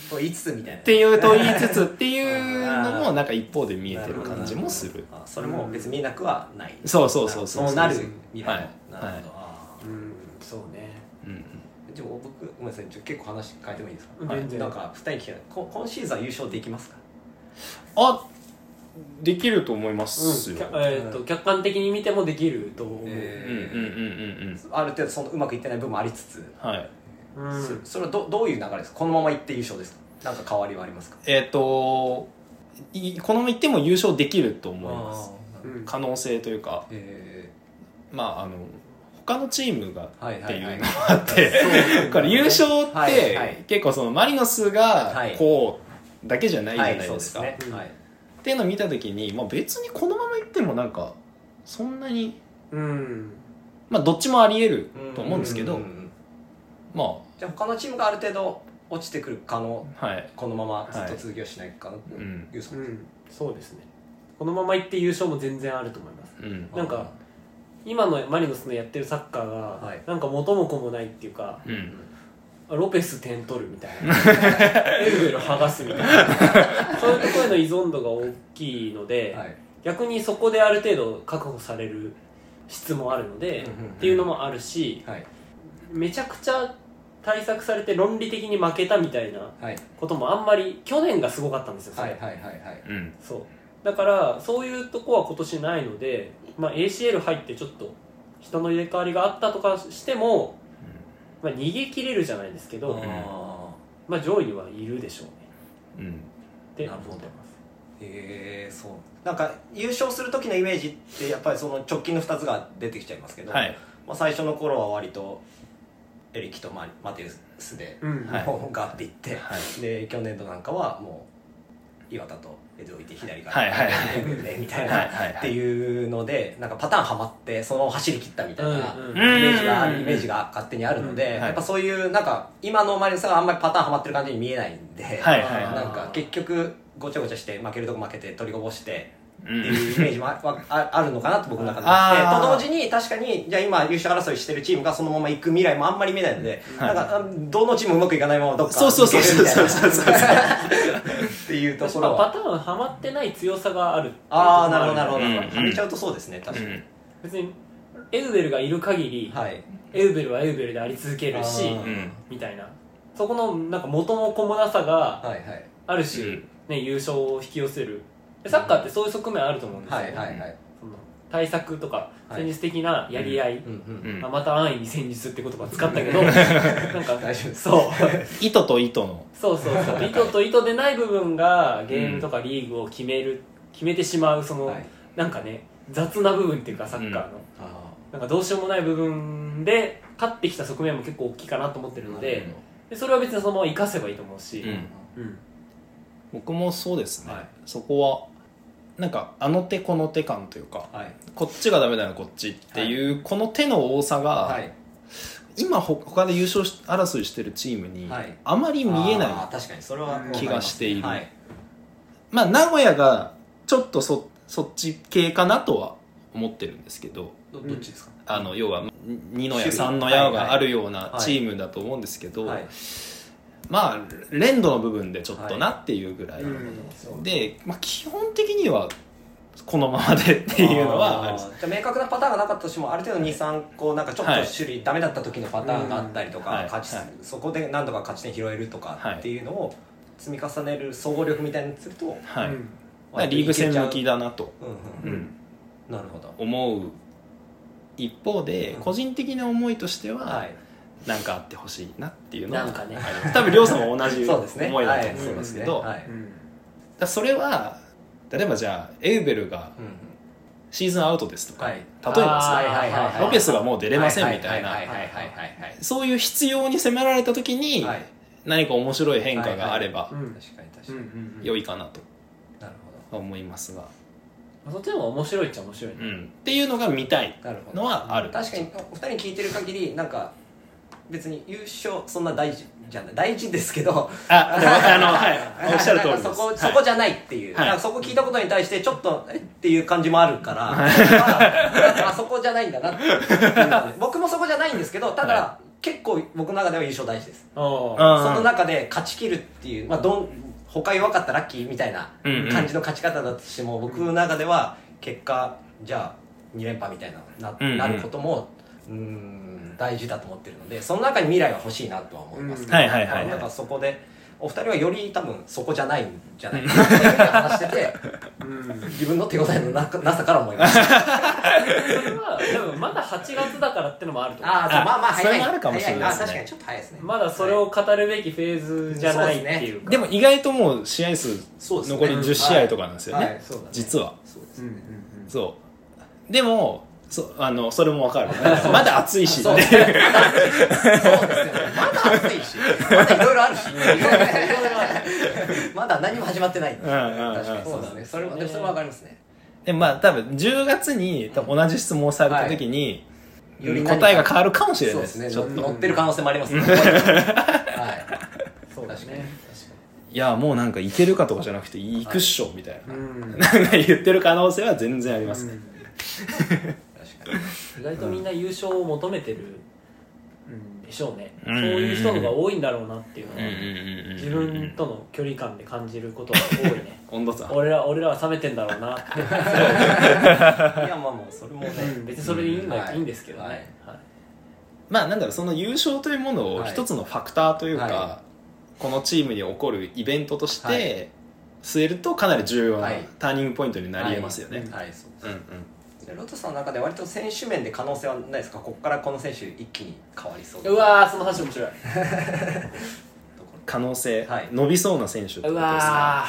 Speaker 2: と言いつつみたいな
Speaker 3: ていうと言いつつっていうのもなんか一方で見えてる感じもする。
Speaker 2: あそれも別に見えなくはない。
Speaker 3: そうそうそうそう
Speaker 2: そう。なる未来。も、
Speaker 3: はい。
Speaker 2: なるほど、
Speaker 3: はい
Speaker 2: あ
Speaker 1: うんそうね。
Speaker 3: うん
Speaker 2: ーでも僕ごめん。なさいちょ結構話変えてもいいですか、なんか2人聞きたいこ今シーズンは優勝できますか
Speaker 3: あできると思いま
Speaker 1: うん。
Speaker 3: すよ、
Speaker 1: きゃえーと客観的に見てもできると思う、
Speaker 2: え
Speaker 3: うんうんうん。うん。うん。
Speaker 2: ある程度そのうまくいってない部分もありつつ、
Speaker 3: はい
Speaker 1: うん。
Speaker 2: そそれはどどういう流れですかこのままいって優勝ですかなん。か変わりはありますか
Speaker 3: えっ、といこのままいっても優勝できると思います可能性というか
Speaker 2: え
Speaker 3: まああの他のチームが
Speaker 2: ーはいはいはい
Speaker 3: っていうのもあって
Speaker 2: そう
Speaker 3: これ優勝っ
Speaker 2: はいはい
Speaker 3: て結構そのマリノスがこうだけじゃないじゃないですか。
Speaker 2: はい
Speaker 3: っていうのを見た時に、まあ、別にこのままいってもなんかそんなに
Speaker 1: うん。
Speaker 3: まあどっちもあり得ると思うんですけど
Speaker 2: んんん
Speaker 3: ま
Speaker 2: じゃあ他のチームがある程度落ちてくる可能
Speaker 3: あはい、
Speaker 2: このままずっと続きをしないかな、
Speaker 3: うん。
Speaker 2: いうそう
Speaker 1: うん。そうですね。このままいって優勝も全然あると思います。
Speaker 3: うん。
Speaker 1: なんか今のマリノスのやってるサッカーが、
Speaker 2: はい。
Speaker 1: なんか元も子もないっていうか
Speaker 3: うん
Speaker 1: ロペス点取るみたいな。エルベル剥がすみたいな。そういうところへの依存度が大きいので、
Speaker 2: はい。
Speaker 1: 逆にそこである程度確保される質もあるので、
Speaker 2: うんうんうん。
Speaker 1: っていうのもあるし
Speaker 2: はい。
Speaker 1: めちゃくちゃ対策されて論理的に負けたみたいな
Speaker 2: はい。
Speaker 1: こともあんまり去年がすごかったんですよそれ。
Speaker 2: はいはいはいはい。
Speaker 3: うん。
Speaker 1: そう。だからそういうとこは今年ないので、まあ、ACL 入ってちょっと人の入れ替わりがあったとかしても、まあ、逃げ切れるじゃないですけど、
Speaker 2: あ
Speaker 1: まあ、上位にはいるでしょうね。
Speaker 3: うん。
Speaker 1: って思ってます。
Speaker 2: ーへえそう。なんか優勝する時のイメージってやっぱりその直近の2つが出てきちゃいますけど、
Speaker 3: はい。
Speaker 2: まあ、最初の頃は割とエリキとママテウスで、
Speaker 1: うん。
Speaker 3: はい。
Speaker 2: もうガッていって、
Speaker 3: はい。
Speaker 2: で去年度なんかはもう岩田とエド置いて左から。
Speaker 3: はいはいはい。
Speaker 2: でみたいな、
Speaker 3: はい
Speaker 2: っていうのでなんかパターンはまってそのまま走り切ったみたいな、イメージがイメージが勝手にあるので、やっぱそういうなんか今のマリノスがあんまりパターンはまってる感じに見えないんで、
Speaker 3: はいはいはい。
Speaker 2: なんか結局ごちゃごちゃして負けるとこ負けて取りこぼして
Speaker 3: う
Speaker 2: っていうんイメージもあああるのかなと僕の中で
Speaker 3: あ
Speaker 2: ってと同時に確かにじゃあ今優勝争いしてるチームがそのまま行く未来もあんまり見えないので、
Speaker 3: はい。
Speaker 2: なんかあどのチームもうまくいかないままどっか
Speaker 3: そうそうそうそう。そう
Speaker 2: 行
Speaker 3: そうそう
Speaker 2: っていうところ
Speaker 1: パターンはまってない強さがある
Speaker 2: ああなるほどなるほど、
Speaker 3: うん
Speaker 2: はめちゃうとそうですね確かに、
Speaker 3: うん
Speaker 1: 別にエウベルがいる限り、
Speaker 2: はい
Speaker 1: エウベルはエウベルであり続けるしみたいなそこのなんか元も子もなさがある種、
Speaker 3: うん
Speaker 1: ね、優勝を引き寄せるでサッカーってそういう側面あると思うんですよ、
Speaker 2: はいはいはい。
Speaker 1: その対策とか
Speaker 2: はい。
Speaker 1: 戦術的なやり合い、
Speaker 2: うんうん
Speaker 3: うん。
Speaker 1: また安易に戦術って言葉使ったけど なんか
Speaker 2: 大丈夫です。
Speaker 1: そう。
Speaker 3: 糸と糸の。
Speaker 1: そうそうそう。意図と意図でない部分がゲームとかリーグを決める決めてしまうその、
Speaker 2: はい。
Speaker 1: なんかね雑な部分っていうかサッカーの、
Speaker 2: あ
Speaker 1: なんかどうしようもない部分で勝ってきた側面も結構大きいかなと思ってる
Speaker 2: ー
Speaker 1: のででそれは別にそのまま生かせばいいと思うし、
Speaker 3: うん。
Speaker 1: うん。
Speaker 3: 僕もそうですね、
Speaker 2: はい。
Speaker 3: そこはなんかあの手この手感というか
Speaker 2: はい。
Speaker 3: こっちがダメならこっちっていう、この手の多さが、
Speaker 2: はい。
Speaker 3: 今ほ他で優勝し争いしてるチームに
Speaker 2: はい。
Speaker 3: あまり見えない、
Speaker 2: あー確かにそれは
Speaker 3: 気がしている。
Speaker 2: はい。
Speaker 3: まあ名古屋がちょっとそそっち系かなとは思ってるんですけど
Speaker 2: どどっちですか？
Speaker 3: あの要は二の矢三の矢
Speaker 2: はいはい。
Speaker 3: があるような
Speaker 2: はい。
Speaker 3: チームだと思うんですけど、
Speaker 2: はい
Speaker 3: まあ連動の部分でちょっとなっていうぐらい、
Speaker 1: うん
Speaker 2: そう。
Speaker 3: で、まあ、基本的にはこのままでっていうのは
Speaker 2: じゃあ明確なパターンがなかったとしてもある程度23個なんかちょっと
Speaker 3: はい
Speaker 2: 種類ダメだった時のパターンがあったりとか、
Speaker 3: うん
Speaker 2: 勝ち
Speaker 3: はい。
Speaker 2: そこで何とか勝ち点拾えるとかっていうのを積み重ねる総合力みたいにすると、
Speaker 3: はい、
Speaker 1: うん。
Speaker 3: まあリーグ戦向きだなと、
Speaker 2: うんうん。
Speaker 3: うん、
Speaker 2: なるほど。
Speaker 3: 思う。一方で
Speaker 2: うん。
Speaker 3: 個人的な思いとしては
Speaker 2: はい
Speaker 3: 何かあってほしいなっていうのは
Speaker 1: なんかね。
Speaker 3: あります。多分亮さんも同じ
Speaker 2: そうですね。
Speaker 3: 思いだと思うんですけど、
Speaker 2: はい。
Speaker 1: うん。
Speaker 3: だからそれは例えばじゃあエウベルが
Speaker 2: うん
Speaker 3: シーズンアウトですとか、
Speaker 2: はい。
Speaker 3: 例えばですね
Speaker 1: はいはいはいはい。
Speaker 3: ロペスがもう出れませんみたいな。
Speaker 2: はいはいはいはいはい
Speaker 3: そういう必要に迫られた時に
Speaker 2: はい。
Speaker 3: 何か面白い変化があれば
Speaker 1: うん。
Speaker 2: 確かに確かに、
Speaker 1: うん。うん
Speaker 3: 良いかなと
Speaker 2: なるほ
Speaker 3: 思いますが、
Speaker 1: そっちの方が面白いっちゃ面白いね、
Speaker 3: うん、っていうのが見たい
Speaker 2: どなるほど。
Speaker 3: のはある
Speaker 2: 確かにお二人に聞いてる限りなんか別に優勝そんな大事じゃない大事ですけど。
Speaker 3: ああのはい おっしゃる通りです。
Speaker 2: そこ、
Speaker 3: はい。
Speaker 2: そこじゃないっていう、
Speaker 3: はい。
Speaker 2: そこ聞いたことに対してちょっとえ？っていう感じもあるから、あそこじゃないんだなって 僕もそこじゃないんですけどただ、
Speaker 3: は
Speaker 2: 結構僕の中では優勝大事です。その中で勝ち切るっていう、まあ、どん他弱かったらラッキーみたいな
Speaker 3: うんうん。
Speaker 2: 感じの勝ち方だとしても、僕の中では結果じゃあ2連覇みたいなな,、
Speaker 3: うんうん。
Speaker 2: なることもうーん大事だと思ってるのでその中に未来は欲しいなとは思います。けど、
Speaker 3: はいはいはいはい。
Speaker 2: なんかそこでお二人はより多分そこじゃないんじゃないかなって 話してて
Speaker 1: うん。
Speaker 2: 自分の手応えのななさから思いました
Speaker 1: それは多分まだ8月だからってのもあると思う。
Speaker 2: あまあまあ早い。
Speaker 3: それもあるかもしれないですね。
Speaker 2: 早あ確かにちょっと早いですね。
Speaker 1: まだそれを語るべきフェーズじゃないっていうか。
Speaker 3: でも意外ともう試合数残り10試合とかなんですよね、
Speaker 2: はい
Speaker 1: そうだね。
Speaker 3: 実は。
Speaker 2: そうです。
Speaker 1: うんうん。
Speaker 3: そう。でもそあのそれもわかる。まだ暑いし。
Speaker 2: そう。ですよね。まだ暑いし。まだいろいろあるし。まだ何も始まってない。
Speaker 3: んうんうん。
Speaker 2: 確かに。そうですね。それはでもそれはわかりますね。
Speaker 3: でまあ多分10月に多分同じ質問をされた時に、
Speaker 2: より何か。
Speaker 3: 答えが変わるかもしれ
Speaker 2: そう
Speaker 3: ないです。すちょっと。
Speaker 2: でね乗ってる可能性もありますね。はい。
Speaker 1: そうだ
Speaker 2: 確かに。
Speaker 1: ね
Speaker 3: いやもうなんかいけるかとかじゃなくて行くっしょみたいな、
Speaker 1: うん。
Speaker 3: なんか言ってる可能性は全然ありますね、
Speaker 2: 確かに
Speaker 1: 意外とみんな優勝を求めてるんでしょうね、
Speaker 3: うん。
Speaker 1: そういう人のが多いんだろうなっていうのは、自分との距離感で感じることが多いね。
Speaker 3: 温度差
Speaker 1: 俺ら俺らは冷めてんだろうなって、
Speaker 2: いやまあまあそれもね。
Speaker 1: うん別にそれでいいんだ、
Speaker 2: はい。
Speaker 1: い、いんですけどね、
Speaker 2: はい。
Speaker 1: はい。
Speaker 3: まあなんだろうその優勝というものを
Speaker 2: はい。
Speaker 3: 一つのファクターというか、
Speaker 2: は
Speaker 3: このチームに起こるイベントとし
Speaker 2: はい。
Speaker 3: て据えるとかなり重要な
Speaker 2: はい。
Speaker 3: ターニングポイントになりえますよね、
Speaker 2: はい。そう
Speaker 3: うんうん
Speaker 2: でロトさんの中で割と選手面で可能性はないですか？ここからこの選手一気に変わりそう。
Speaker 1: うわーその話面白い。
Speaker 3: 可能性、
Speaker 2: はい。
Speaker 3: 伸びそうな選手ってこと
Speaker 1: う
Speaker 3: ですか？
Speaker 1: わ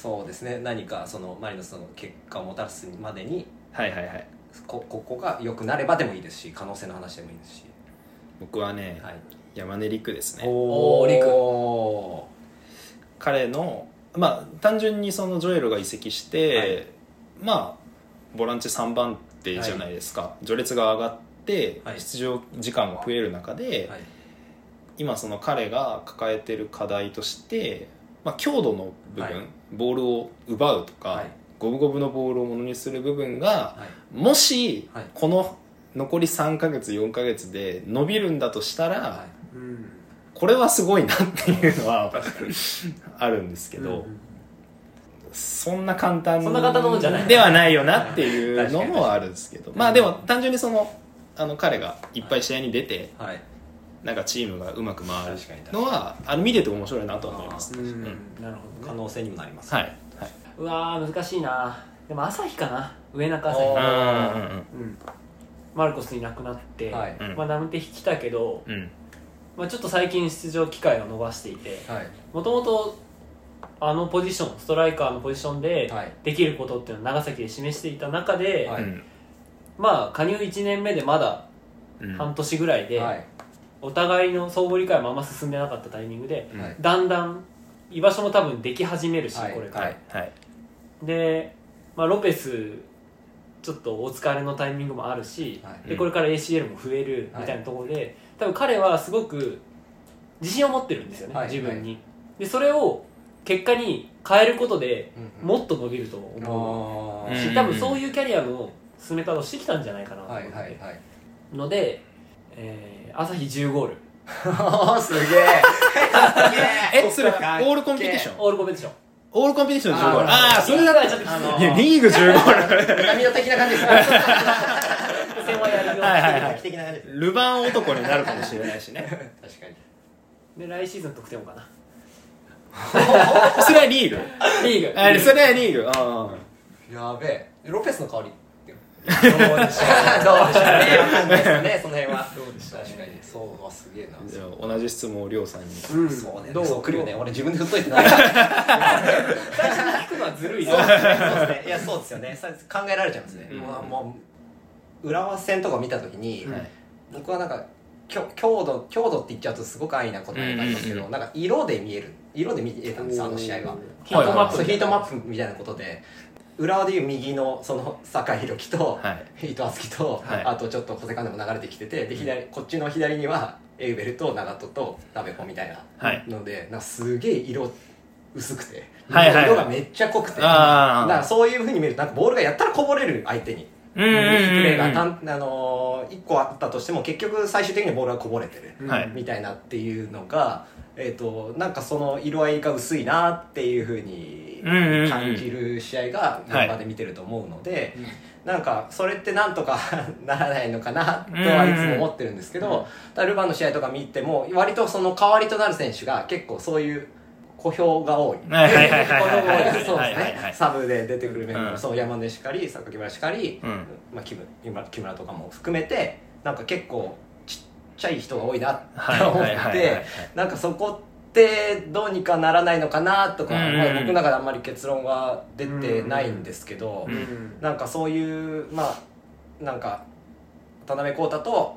Speaker 2: そうですね。何かそのマリノスの結果をもたらすまでに
Speaker 3: はいはいはい。
Speaker 2: こここが良くなればでもいいですし可能性の話でもいいですし、
Speaker 3: 僕はね、
Speaker 2: はい、
Speaker 3: 山根陸ですね。
Speaker 1: おー。陸。
Speaker 2: お
Speaker 3: 彼のまあ単純にそのジョエルが移籍して、
Speaker 2: はい。
Speaker 3: まあボランチ3番手じゃないですか、序列が上がって
Speaker 2: はい。
Speaker 3: 出場時間が増える中で、
Speaker 2: はい。
Speaker 3: 今その彼が抱えてる課題として、まあ、強度の部分、
Speaker 2: はい。
Speaker 3: ボールを奪うとか、
Speaker 2: はい。
Speaker 3: 五分五分のボールをものにする部分が
Speaker 2: はい。
Speaker 3: もし
Speaker 2: はい。
Speaker 3: この残り3ヶ月4ヶ月で伸びるんだとしたら、
Speaker 2: は
Speaker 1: うん。
Speaker 3: これはすごいなっていうのはあるんですけど、
Speaker 1: うん
Speaker 3: そんな簡単
Speaker 1: そんな簡単なもんじゃない。
Speaker 3: ではないよなっていうのもあるんですけど。まあでも単純にそのあの彼がいっぱい試合に出て
Speaker 2: はい。
Speaker 3: なんかチームがうまく回るのはあの見てて面白いなと思います、
Speaker 1: うん。
Speaker 3: うん。
Speaker 1: なるほど。ね
Speaker 2: 可能性にもなります
Speaker 3: はい、はい、
Speaker 1: うわー難しいな。でも朝日かな。上中朝日。
Speaker 2: お
Speaker 3: うん
Speaker 2: ー
Speaker 1: うん。マルコスいなくなって、
Speaker 2: はい。
Speaker 3: うん。
Speaker 1: まあナムテヒ来たけど、
Speaker 3: うん。
Speaker 1: まあ、ちょっと最近出場機会を逃していて
Speaker 2: はい。
Speaker 1: もともとあのポジションストライカーのポジションで
Speaker 2: はい。
Speaker 1: できることっていうのを長崎で示していた中で、
Speaker 2: はい。
Speaker 3: うん。
Speaker 1: まあ加入1年目でまだ
Speaker 3: うん。
Speaker 1: 半年ぐらいで、
Speaker 2: はい。
Speaker 1: お互いの相互理解もあんま進んでなかったタイミングで、
Speaker 3: うん
Speaker 2: はい。
Speaker 1: だんだん居場所も多分でき始めるし、
Speaker 2: はい。
Speaker 1: これから、
Speaker 3: はい。はい。
Speaker 1: で、まあ、ロペスちょっとお疲れのタイミングもあるし、
Speaker 2: はい。
Speaker 1: でこれから ACL も増えるみたいなところで、多分彼はすごく自信を持ってるんですよね、
Speaker 2: はい。
Speaker 1: 自分に、でそれを結果に変えることで
Speaker 2: うん
Speaker 1: もっと伸びると思う。多分そういうキャリアの進め方をしてきたんじゃないかなと思
Speaker 2: は
Speaker 1: って
Speaker 2: いはいはい
Speaker 1: ので、えー朝日10ゴール
Speaker 2: すげえ
Speaker 3: えそれ all competition all competition all competition 15ゴール
Speaker 2: あー
Speaker 3: ああそれだった
Speaker 1: ちょっと
Speaker 2: あの
Speaker 3: いやリーグ15ゴール
Speaker 2: 南野的な感じです
Speaker 1: は
Speaker 3: いはいはいルヴァン男になるかもしれないしね
Speaker 2: 確かに
Speaker 1: で来シーズン得点王かな
Speaker 3: それはリーグ
Speaker 1: リーグ
Speaker 3: あそれはリーグあ
Speaker 2: やべえ。ロペスの香り
Speaker 1: どうでしょう
Speaker 2: どうでしょうねわかんないですねその辺は。
Speaker 1: どうでしょう
Speaker 2: 確かに。そうわすげえな。
Speaker 3: あじゃあ同じ質問をりょうさんに。
Speaker 1: うん
Speaker 2: そうね。
Speaker 1: どう？
Speaker 2: そう来るよね。俺自分で振っといてない。
Speaker 1: 最初に聞くのはずるいよ。
Speaker 2: いやそうですよね。さ考えられちゃいますね、
Speaker 3: うん。
Speaker 2: もうもう浦和戦とか見た時に、
Speaker 1: うん。
Speaker 2: 僕はなんか強強度強度って言っちゃうとすごく安易なことになりますけど、
Speaker 3: うんうんうん。
Speaker 2: なんか色で見える色で見えたんですあの試合は。
Speaker 1: ヒートマップ
Speaker 2: ヒートマップみたいなことで。浦和でいう右のその酒井宏樹と、
Speaker 3: はい。
Speaker 2: 伊藤敦樹と、
Speaker 3: はい。
Speaker 2: あとちょっと小瀬間でも流れてきててで左こっちの左にはエウベルと長門と鍋子みたいな
Speaker 3: はい。
Speaker 2: のでなんかすげえ色薄くて、
Speaker 3: はいはいはい。
Speaker 2: 色がめっちゃ濃くて。
Speaker 3: あー。
Speaker 2: だからそういうふうに見るとなんかボールがやったらこぼれる相手に。
Speaker 3: うんうんうんうん。
Speaker 2: プレーがたん、あのー、1個あったとしても結局最終的にボールがこぼれてる、
Speaker 3: はい。
Speaker 2: みたいなっていうのが、えー、となんかその色合いが薄いなっていうふうに
Speaker 3: うんうんうん。
Speaker 2: 感じる試合が現場で見てると思うので、なんかそれってなんとか ならないのかなとはいつも思ってるんですけど、
Speaker 1: うん
Speaker 2: ルヴァンの試合とか見ても割とその代わりとなる選手が結構そういう小評が多い。そうです
Speaker 3: はいはいはい
Speaker 2: ね。サブで出てくるメンバー、
Speaker 3: うん。
Speaker 2: そう山根しかり、榊原しかり、
Speaker 3: うん。
Speaker 2: まあ、木村木村木村とかも含めてなんか結構ちっちゃい人が多いなって
Speaker 3: はい
Speaker 2: 思ってなんかそこってどうにかならないのかなとか、
Speaker 3: うん
Speaker 2: まあ、僕の中であんまり結論は出てないんですけど、
Speaker 3: うん
Speaker 1: うん。
Speaker 2: なんかそういうまあなんか渡辺浩太と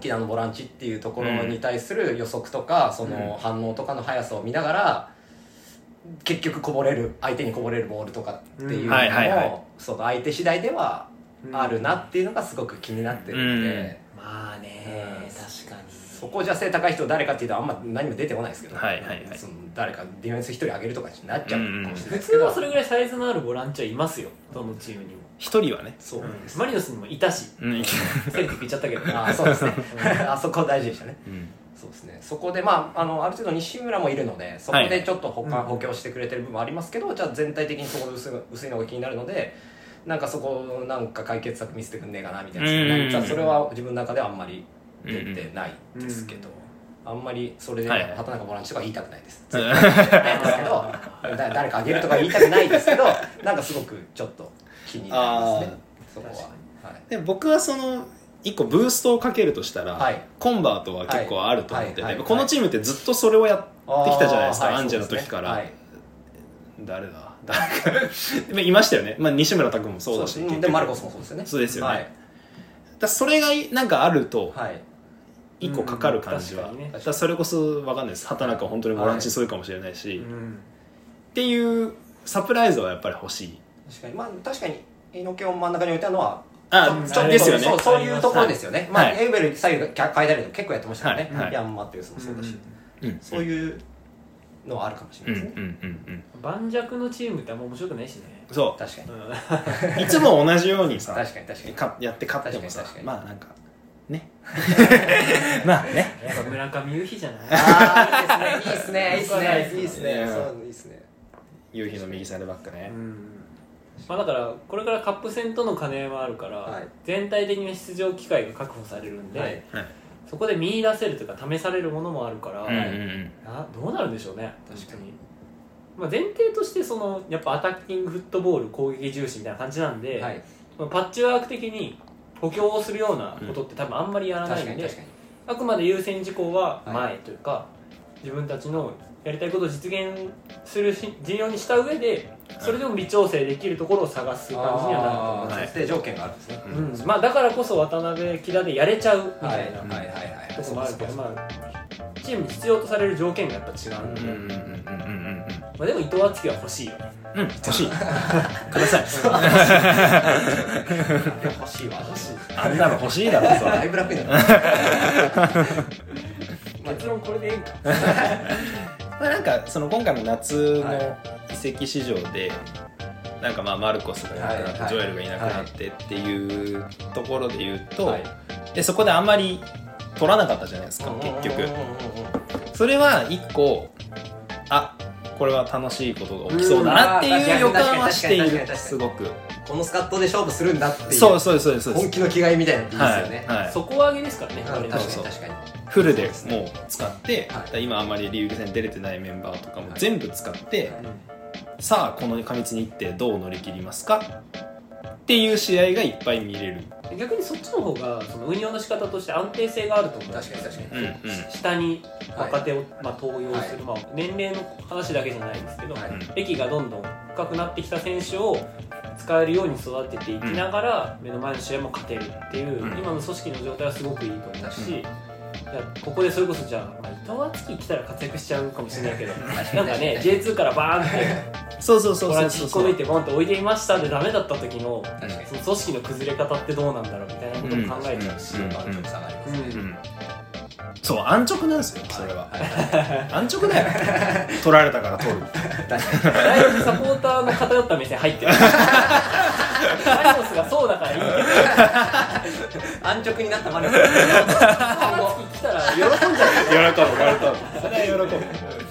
Speaker 2: 木田のボランチっていうところに対する予測とか、その反応とかの速さを見ながら結局こぼれる相手にこぼれるボールとかっていう
Speaker 3: うん
Speaker 2: のもその相手次第ではあるなっていうのがすごく気になってるんで、
Speaker 1: まあね
Speaker 2: うん。
Speaker 1: 確かに。
Speaker 2: そこじゃ背高い人誰かっていうとあんま何も出てこないですけど、
Speaker 3: はいはいはい。
Speaker 2: その誰かディフェンス一人上げるとかになっちゃうかもしれない
Speaker 1: 普
Speaker 2: ですけど、
Speaker 1: 通はそれぐらいサイズのあるボランチはいますよ。どのチームにも
Speaker 3: 一人はね。
Speaker 2: そう
Speaker 1: うん
Speaker 2: です、
Speaker 1: マリノスにもいたし。
Speaker 3: うん。
Speaker 1: セルティック行っちゃったけど。
Speaker 2: あそうですね。あそこ大事でしたね。
Speaker 3: うん。
Speaker 2: そうですね。そこでまああのある程度西村もいるのでそこでちょっと補,、
Speaker 1: うん。
Speaker 2: 補強してくれてる部分ありますけど、じゃあ全体的にそこで薄い薄いのが気になるのでなんかそこなんか解決策見せてくんねえかなみたいな、
Speaker 3: うんうんうん
Speaker 2: それは自分の中ではあんまり出てないですけど、あんまりそれで畑中ボランチとか言いたくないです、
Speaker 3: うん
Speaker 2: ないですけどだ誰かあげるとか言いたくないですけどなんかすごくちょっと気になりますね。そこは、はい、
Speaker 3: で僕はその一個ブーストをかけるとしたら、
Speaker 2: はい。
Speaker 3: コンバートは結構あると思ってて、
Speaker 2: はい。はい。
Speaker 3: このチームってずっとそれをやってきたじゃないですか、アンジェの時から、
Speaker 2: ね。
Speaker 3: 誰だ？誰かいましたよね、まあ、西村拓もそうだし
Speaker 2: そうでマルコスもそうですよね。
Speaker 3: そうですよね。
Speaker 2: はい。
Speaker 3: だそれがなんかあると
Speaker 2: はい。
Speaker 3: 一個かかる感じは、
Speaker 1: うんね。
Speaker 3: だそれこそ分かんないです。畑中は本当にボランチそうかもしれないし、っ
Speaker 1: うん。
Speaker 3: ていうサプライズはやっぱり欲しい。
Speaker 2: 確かに。まあ確かに猪木を真ん中に置いたのは
Speaker 3: あ
Speaker 2: ちょ
Speaker 3: ですよね。
Speaker 2: そうそういうところですよね、まあ、
Speaker 3: はい
Speaker 2: エウベル左右変えたりとか結構やってましたよね、
Speaker 3: はい。はい。
Speaker 2: ヤンマっていうもそうだし、
Speaker 3: うん。
Speaker 2: そういうのはあるかもしれないですね、
Speaker 3: うんうん
Speaker 1: 盤石のチームってあんま面白くないしね。
Speaker 3: そ
Speaker 2: 確かに。
Speaker 1: うん。
Speaker 3: ういつも同じようにさ
Speaker 2: 確かに確かに。
Speaker 3: かやって勝ってもさ
Speaker 2: 確かに確かに。
Speaker 3: まあなんかね。まあね。
Speaker 1: やっぱ村上優飛じゃない？
Speaker 2: ああいいですねいいですね。いいですね。いいですね。
Speaker 3: うん。
Speaker 2: そういいですね。
Speaker 3: 夕日の右サイドバックね。
Speaker 1: うん。まあ、だからこれからカップ戦との兼ね合いもあるから、
Speaker 2: はい。
Speaker 1: 全体的に出場機会が確保されるんで、
Speaker 2: はい。
Speaker 3: はい
Speaker 1: そこで見出せるというか試されるものもあるから、
Speaker 3: うんうん
Speaker 1: どうなるんでしょうね
Speaker 2: 確か
Speaker 1: に。まあ、前提としてそのやっぱアタッキングフットボール攻撃重視みたいな感じなんで、
Speaker 2: はい。
Speaker 1: パッチワーク的に補強をするようなことって多分あんまりやらないんで、
Speaker 2: 確かに確かに。
Speaker 1: あくまで優先事項は
Speaker 2: はい。
Speaker 1: 前というか、自分たちのやりたいことを実現するし事業にした上でそれでも微調整できるところを探す感じにはなると思います、
Speaker 2: 条件があるんですね。
Speaker 1: うん。まあ、だからこそ渡辺木田でやれちゃうみたいな、
Speaker 2: はい。はい。はいはい
Speaker 1: とこもあるけど、まあ、チームに必要とされる条件がやっぱ違うんで、
Speaker 3: うんうんうんうんうん
Speaker 1: まあ、でも伊藤敦樹は欲しいよね。
Speaker 3: うんうん。欲しいください。
Speaker 2: 欲しいわ。欲しい
Speaker 3: あんなの欲しいだろそれ。
Speaker 2: だいぶ楽になる
Speaker 1: 結論これでいいんか
Speaker 3: まあなんかその今回の夏の
Speaker 2: は
Speaker 3: 移籍市場で、なんかまあマルコスがいなくなって、
Speaker 2: はいはい。
Speaker 3: ジョエルがいなくなってっていうところで言うと、
Speaker 2: はい。
Speaker 3: でそこであんまり取らなかったじゃないですか結局。それは一個あこれは楽しいことが起きそうだなっていう予感はしている。すごく
Speaker 2: このスカットで勝負するんだっていう
Speaker 3: そうそうですそうですそうです。
Speaker 2: 本気の気概みたいなのっていいですよね、
Speaker 3: はいはい。
Speaker 1: 底上げですからね、
Speaker 2: うん確かに確かに。
Speaker 3: フルでもう使って、
Speaker 2: はい。
Speaker 3: 今あんまりリーグ戦出れてないメンバーとかも
Speaker 2: はい。
Speaker 3: 全部使って、さあこの過密日程どう乗り切りますか？っていう試合がいっぱい見れる。
Speaker 1: 逆にそっちの方がその運用の仕方として安定性があると思う
Speaker 2: 確かに確かに。
Speaker 3: うんうん。
Speaker 1: 下に若手を、まあ、登用する、
Speaker 2: は
Speaker 1: まあ、年齢の話だけじゃないんですけど、
Speaker 2: はい。
Speaker 1: 歴がどんどん深くなってきた選手を使えるように育てていきながら、目の前の試合も勝てるっていう、
Speaker 3: うん。
Speaker 1: 今の組織の状態はすごくいいと思うし、ここでそれこそじゃあ、まあ、伊藤敦樹来たら活躍しちゃうかもしれないけど なんかね J2 からバーンって
Speaker 3: そうそうそう
Speaker 1: ボランチ引っこ
Speaker 3: そうそうそう
Speaker 1: 抜いてボンと置いていましたでダメだった時の
Speaker 2: 確かに
Speaker 1: その組織の崩れ方ってどうなんだろうみたいなことも考えちゃうし、
Speaker 3: うん
Speaker 2: 満足さがありますね、
Speaker 1: うん
Speaker 3: うんそう安直なんですよそれは、安直だよ。取られたから取る。
Speaker 1: だいぶサポーターの偏った目線入ってる。マリノスがそうだからいいけど。
Speaker 2: 安直になったマネさん
Speaker 1: 来たら喜んじゃうよ。
Speaker 3: 喜ぶ喜ぶ。それは喜ぶ